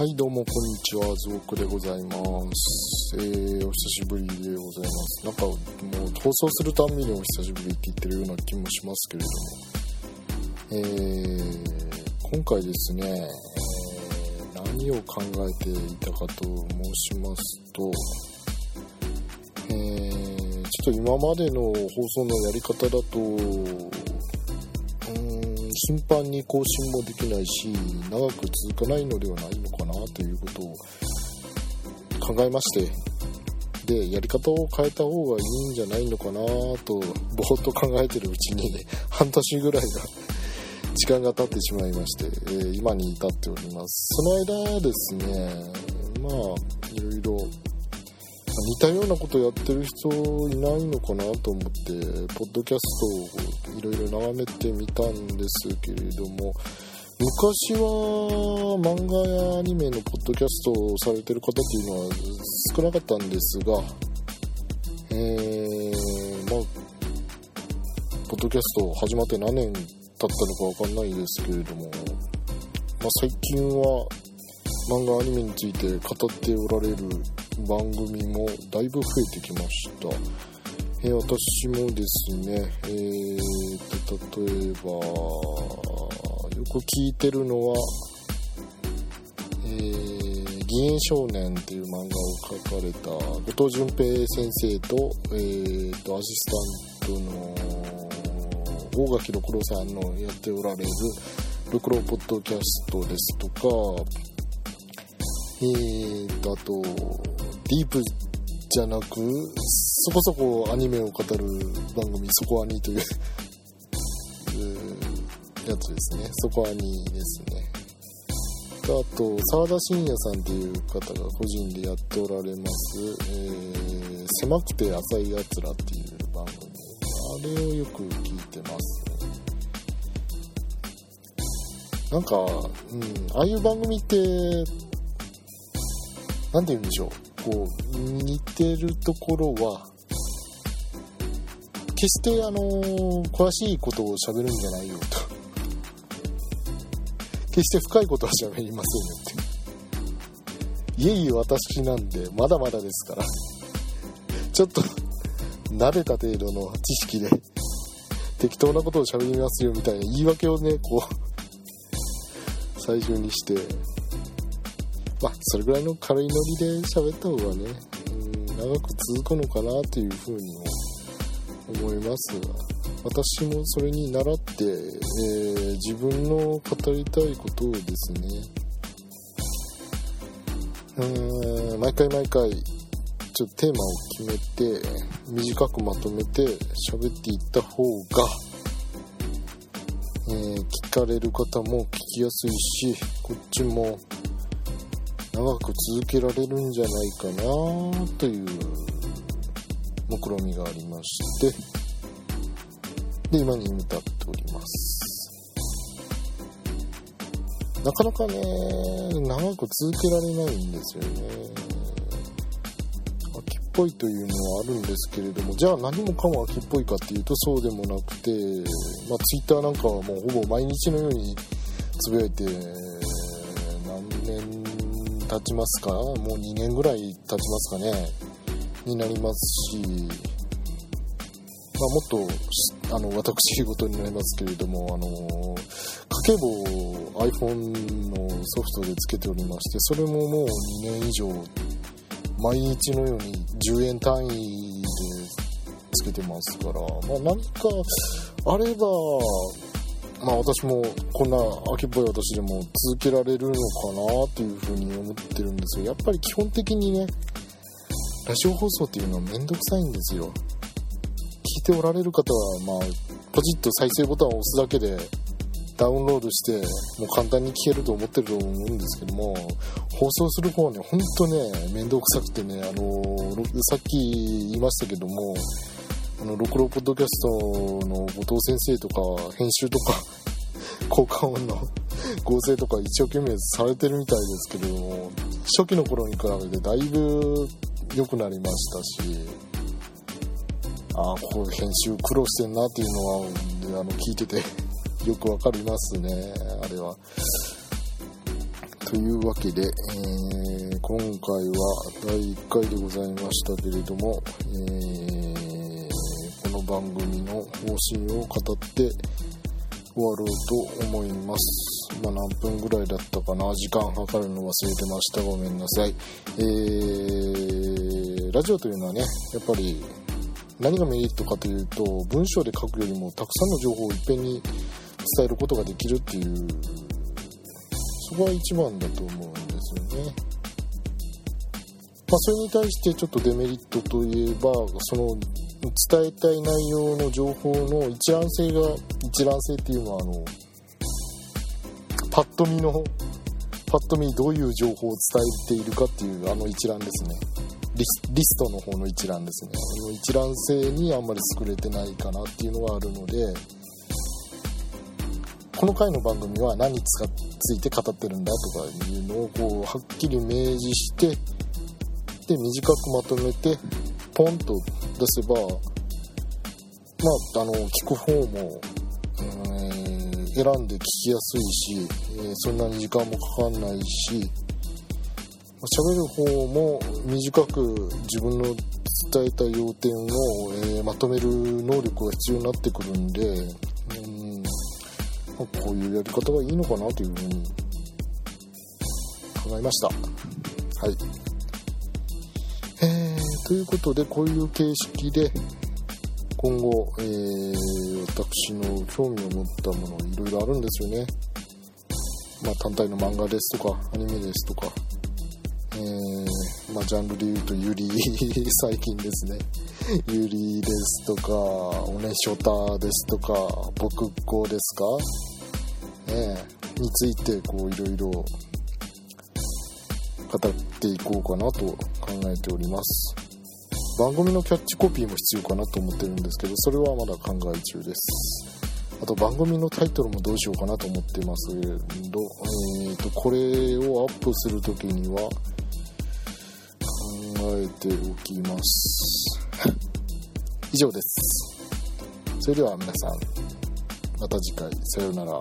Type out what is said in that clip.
はいどうもこんにちは。ズオクでございます。えー、お久しぶりでございます。なんかもう放送するたんびにお久しぶりって言ってるような気もしますけれども。えー、今回ですね、えー、何を考えていたかと申しますとえー、ちょっと今までの放送のやり方だと頻繁に更新もできないし長く続かないのではないのかなということを考えましてでやり方を変えた方がいいんじゃないのかなとぼーっと考えてるうちに、ね、半年ぐらいが時間が経ってしまいまして、えー、今に至っております。その間ですねまあいろいろ似たようなことやってる人いないのかなと思ってポッドキャストをいろいろ眺めてみたんですけれども昔は漫画やアニメのポッドキャストをされてる方っていうのは少なかったんですがえー、まあポッドキャスト始まって何年経ったのか分かんないですけれども、まあ、最近は漫画アニメについて語っておられる番組もだいぶ増えてきました。えー、私もですね、えー、と、例えば、よく聞いてるのは、えー、少年っていう漫画を書かれた後藤淳平先生と、えー、と、アシスタントの大垣六郎さんのやっておられる六郎ポッドキャストですとか、えーと、あと、ディープじゃなく、そこそこアニメを語る番組、そこアニという やつですね。そこアニですね。あと、沢田信也さんっていう方が個人でやっておられます、えー、狭くて浅いやつらっていう番組。あれをよく聞いてますね。なんか、うん、ああいう番組って、なんて言うんでしょう。こう似てるところは決してあの詳しいことを喋るんじゃないよと。決して深いことは喋りませんよって。いえいえ私なんでまだまだですから。ちょっと慣れた程度の知識で適当なことを喋りますよみたいな言い訳をねこう最初にしてまあ、それぐらいの軽いノリで喋った方がね、うん、長く続くのかなというふうにも思いますが、私もそれに倣って、えー、自分の語りたいことをですね、うん、毎回毎回、ちょっとテーマを決めて、短くまとめて喋っていった方が、えー、聞かれる方も聞きやすいし、こっちも長く続けられるんじゃないかなという目論みがありましてで今に至っております。なかなかね長く続けられないんですよね。秋っぽいというのはあるんですけれどもじゃあ何もかも秋っぽいかっていうとそうでもなくてまあ Twitter なんかはもうほぼ毎日のようにつぶやいて何年経ちますか？もう2年ぐらい経ちますかね？になりますし、まあ、もっとあの私事になりますけれどもあの家計簿を iPhone のソフトで付けておりましてそれももう2年以上毎日のように10円単位でつけてますから、まあ、何かあればまあ私もこんな秋っぽい私でも続けられるのかなっていうふうに思ってるんですよやっぱり基本的にねラジオ放送っていうのはめんどくさいんですよ。聞いておられる方はまあポチッと再生ボタンを押すだけでダウンロードしてもう簡単に聞けると思ってると思うんですけども放送する方はねほんとね面倒くさくてねあの、さっき言いましたけどもあの、六郎ポッドキャストの後藤先生とか、編集とか、効果音の合成とか一生懸命されてるみたいですけれども、初期の頃に比べてだいぶ良くなりましたし、ああ、こう編集苦労してんなっていうのは、あの、聞いてて よくわかりますね、あれは。というわけで、えー、今回は第1回でございましたけれども、えー、番組の方針を語って終わろうと思います。まあ、何分ぐらいだったかな時間計るの忘れてましたごめんなさい。えー、ラジオというのはね、やっぱり何がメリットかというと文章で書くよりもたくさんの情報をいっぺんに伝えることができるっていうそこが一番だと思うんですよね。まあ、それに対してちょっとデメリットといえばその伝えたい内容の情報の一覧性が一覧性っていうのはあのパッと見のパッと見どういう情報を伝えているかっていうあの一覧ですね。リストの方の一覧ですね。あの一覧性にあんまり優れてないかなっていうのがあるのでこの回の番組は何について語ってるんだとかいうのをこうはっきり明示してで短くまとめてポンと出せばまああの聞く方も、えー、選んで聞きやすいし、えー、そんなに時間もかかんないし喋る方も短く自分の伝えた要点を、えー、まとめる能力が必要になってくるんで、うんまあ、こういうやり方がいいのかなというふうに考えました。はい。ということで、こういう形式で、今後、えー、私の興味を持ったものいろいろあるんですよね。まあ、単体の漫画ですとか、アニメですとか、えー、まあ、ジャンルで言うとユリ 最近ですね。ユリですとかおねしょたですとか僕っ子ですか、ね、についてこういろいろ語っていこうかなと考えております。番組のキャッチコピーも必要かなと思ってるんですけどそれはまだ考え中です。あと番組のタイトルもどうしようかなと思ってますけど、えーとこれをアップする時には考えておきます以上です。それでは皆さんまた次回。さようなら。